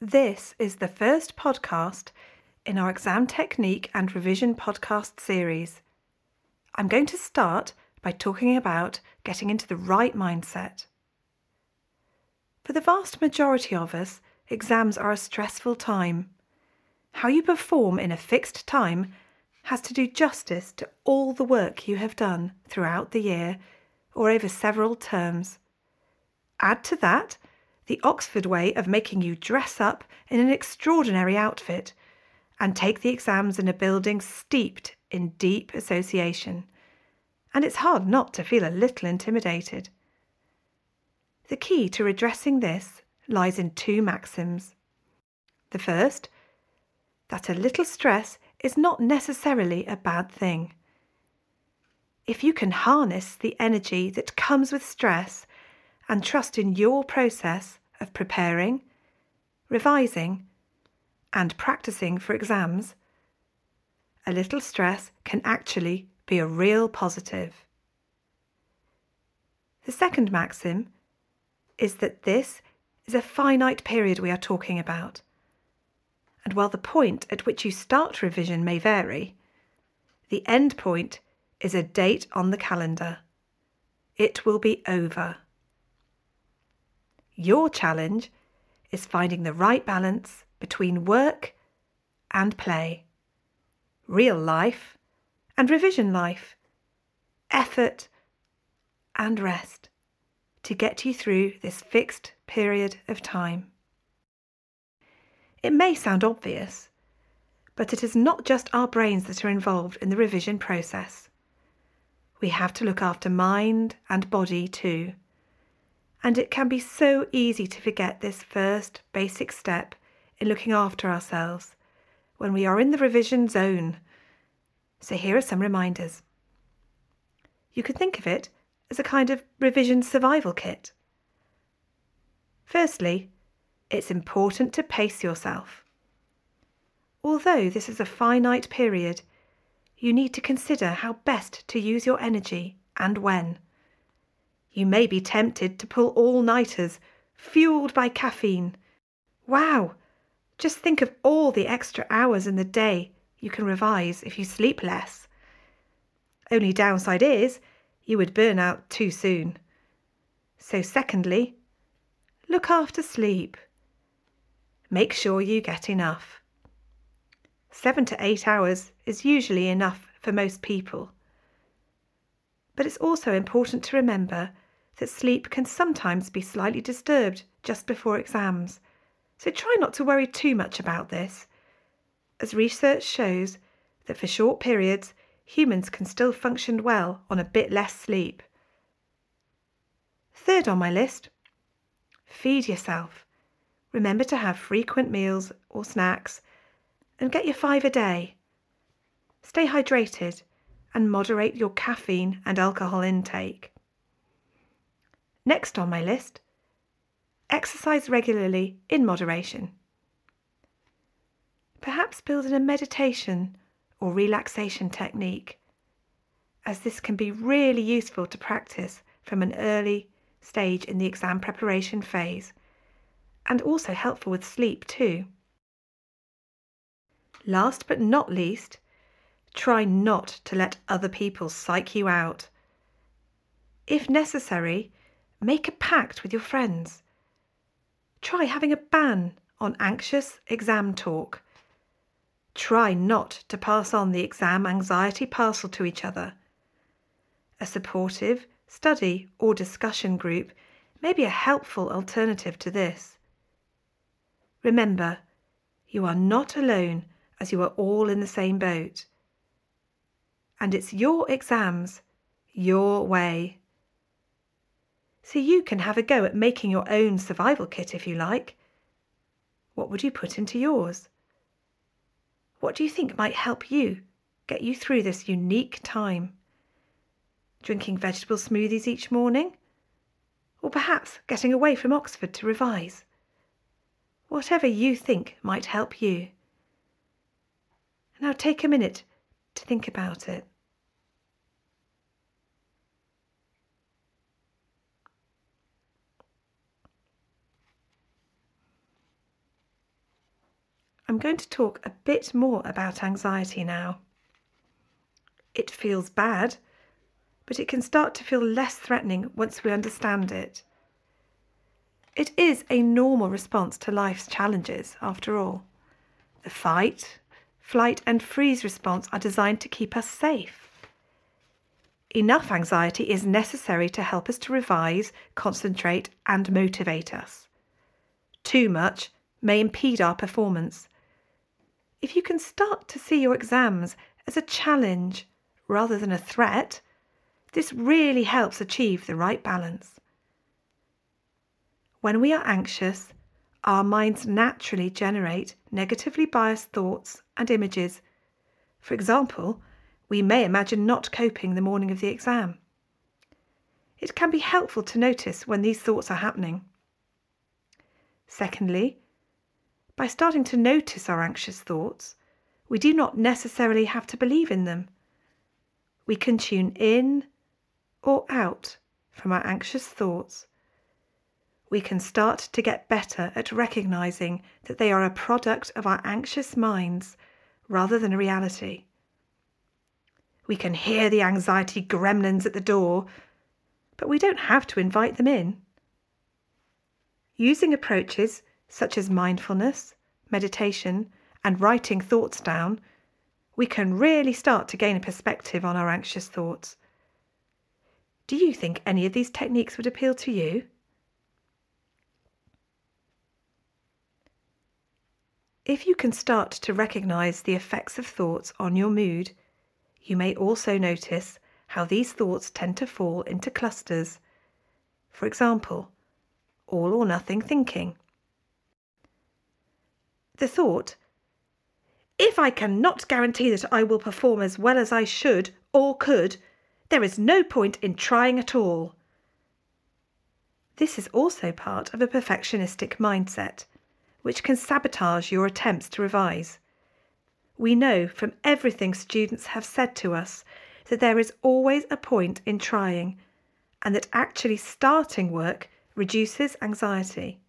This is the first podcast in our exam technique and revision podcast series. I'm going to start by talking about getting into the right mindset. For the vast majority of us, exams are a stressful time. How you perform in a fixed time has to do justice to all the work you have done throughout the year or over several terms. Add to that the Oxford way of making you dress up in an extraordinary outfit and take the exams in a building steeped in deep association. And it's hard not to feel a little intimidated. The key to redressing this lies in two maxims. The first, that a little stress is not necessarily a bad thing. If you can harness the energy that comes with stress and trust in your process of preparing, revising, and practicing for exams, a little stress can actually be a real positive. The second maxim is that this is a finite period we are talking about. And while the point at which you start revision may vary, the end point is a date on the calendar. It will be over. Your challenge is finding the right balance between work and play, real life and revision life, effort and rest to get you through this fixed period of time. It may sound obvious, but it is not just our brains that are involved in the revision process. We have to look after mind and body too and it can be so easy to forget this first basic step in looking after ourselves when we are in the revision zone. So, here are some reminders. You could think of it as a kind of revision survival kit. Firstly, it's important to pace yourself. Although this is a finite period, you need to consider how best to use your energy and when. You may be tempted to pull all nighters, fueled by caffeine. Wow! Just think of all the extra hours in the day you can revise if you sleep less. Only downside is you would burn out too soon. So, secondly, look after sleep. Make sure you get enough. Seven to eight hours is usually enough for most people. But it's also important to remember that sleep can sometimes be slightly disturbed just before exams, so try not to worry too much about this, as research shows that for short periods, humans can still function well on a bit less sleep. Third on my list, feed yourself. Remember to have frequent meals or snacks and get your five a day. Stay hydrated and moderate your caffeine and alcohol intake. Next on my list, exercise regularly in moderation. Perhaps build in a meditation or relaxation technique, as this can be really useful to practice from an early stage in the exam preparation phase and also helpful with sleep too. Last but not least, try not to let other people psych you out. If necessary, Make a pact with your friends. Try having a ban on anxious exam talk. Try not to pass on the exam anxiety parcel to each other. A supportive study or discussion group may be a helpful alternative to this. Remember, you are not alone as you are all in the same boat. And it's your exams, your way. So you can have a go at making your own survival kit if you like. What would you put into yours? What do you think might help you get you through this unique time? Drinking vegetable smoothies each morning? Or perhaps getting away from Oxford to revise? Whatever you think might help you. Now take a minute to think about it. I'm going to talk a bit more about anxiety now. It feels bad, but it can start to feel less threatening once we understand it. It is a normal response to life's challenges, after all. The fight, flight, and freeze response are designed to keep us safe. Enough anxiety is necessary to help us to revise, concentrate, and motivate us. Too much may impede our performance. If you can start to see your exams as a challenge rather than a threat, this really helps achieve the right balance. When we are anxious, our minds naturally generate negatively biased thoughts and images. For example, we may imagine not coping the morning of the exam. It can be helpful to notice when these thoughts are happening. Secondly, by starting to notice our anxious thoughts, we do not necessarily have to believe in them. We can tune in or out from our anxious thoughts, we can start to get better at recognizing that they are a product of our anxious minds rather than a reality. We can hear the anxiety gremlins at the door, but we don't have to invite them in. Using approaches such as mindfulness, meditation, and writing thoughts down, we can really start to gain a perspective on our anxious thoughts do you think any of these techniques would appeal to you? If you can start to recognize the effects of thoughts on your mood, you may also notice how these thoughts tend to fall into clusters. For example, all or nothing thinking. The thought, if I cannot guarantee that I will perform as well as I should or could, there is no point in trying at all. This is also part of a perfectionistic mindset, which can sabotage your attempts to revise. We know from everything students have said to us that there is always a point in trying, and that actually starting work reduces anxiety.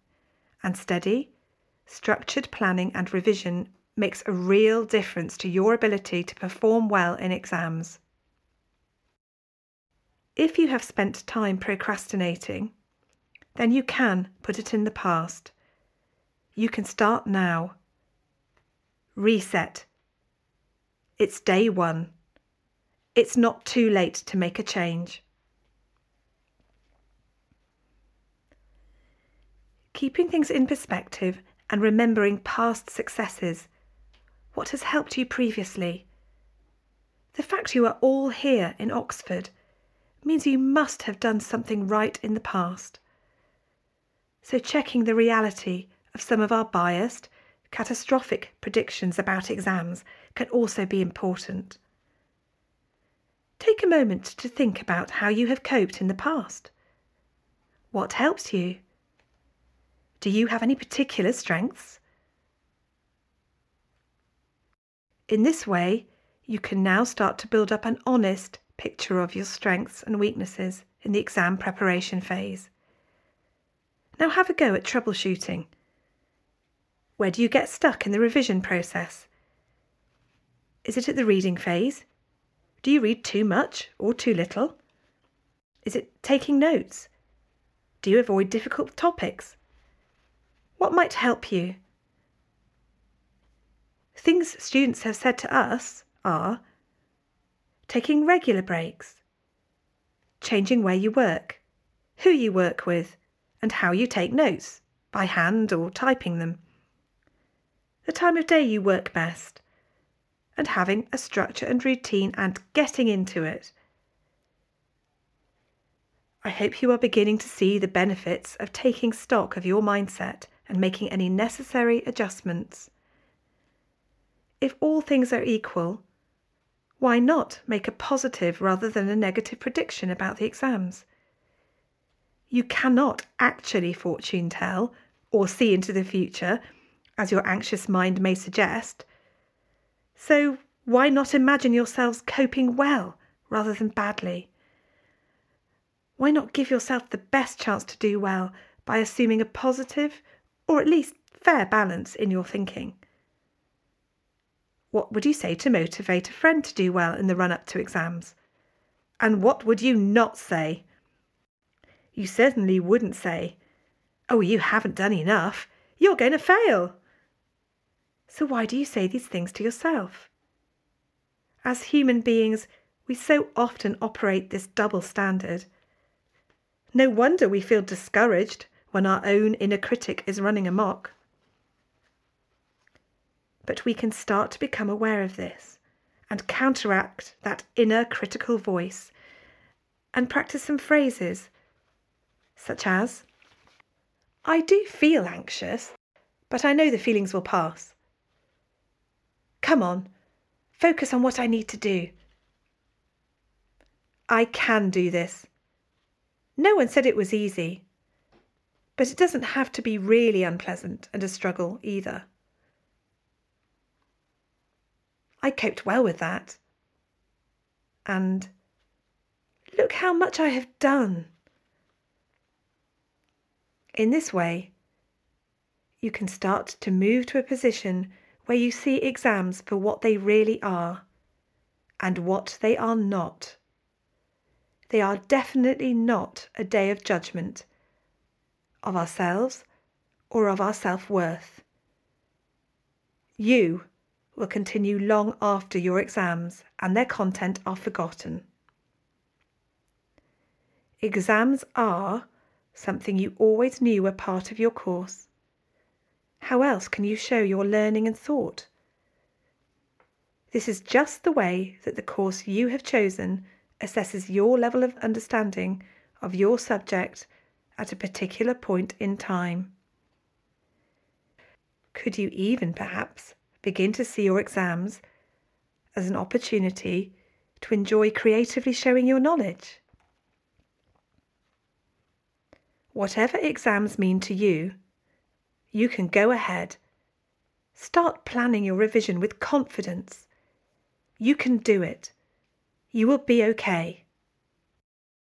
And steady, structured planning and revision makes a real difference to your ability to perform well in exams. If you have spent time procrastinating, then you can put it in the past. You can start now. Reset. It's day one. It's not too late to make a change. Keeping things in perspective and remembering past successes. What has helped you previously? The fact you are all here in Oxford means you must have done something right in the past. So, checking the reality of some of our biased, catastrophic predictions about exams can also be important. Take a moment to think about how you have coped in the past. What helps you? Do you have any particular strengths? In this way, you can now start to build up an honest, picture of your strengths and weaknesses in the exam preparation phase. Now have a go at troubleshooting. Where do you get stuck in the revision process? Is it at the reading phase? Do you read too much or too little? Is it taking notes? Do you avoid difficult topics? What might help you? Things students have said to us are taking regular breaks, changing where you work, who you work with, and how you take notes, by hand or typing them, the time of day you work best, and having a structure and routine and getting into it. I hope you are beginning to see the benefits of taking stock of your mindset and making any necessary adjustments. If all things are equal, why not make a positive rather than a negative prediction about the exams? You cannot actually fortune tell or see into the future, as your anxious mind may suggest. So, why not imagine yourselves coping well rather than badly? Why not give yourself the best chance to do well by assuming a positive or at least fair balance in your thinking? What would you say to motivate a friend to do well in the run up to exams? And what would you not say? You certainly wouldn't say, Oh, you haven't done enough. You're going to fail. So why do you say these things to yourself? As human beings, we so often operate this double standard. No wonder we feel discouraged when our own inner critic is running amok. But we can start to become aware of this and counteract that inner critical voice and practice some phrases such as I do feel anxious, but I know the feelings will pass. Come on, focus on what I need to do. I can do this. No one said it was easy, but it doesn't have to be really unpleasant and a struggle either. I coped well with that. And look how much I have done. In this way, you can start to move to a position where you see exams for what they really are and what they are not. They are definitely not a day of judgment of ourselves or of our self worth. You will continue long after your exams and their content are forgotten. Exams are something you always knew were part of your course. How else can you show your learning and thought? This is just the way that the course you have chosen assesses your level of understanding of your subject at a particular point in time. Could you even perhaps begin to see your exams as an opportunity to enjoy creatively showing your knowledge? Whatever exams mean to you, you can go ahead. Start planning your revision with confidence. You can do it. You will be okay.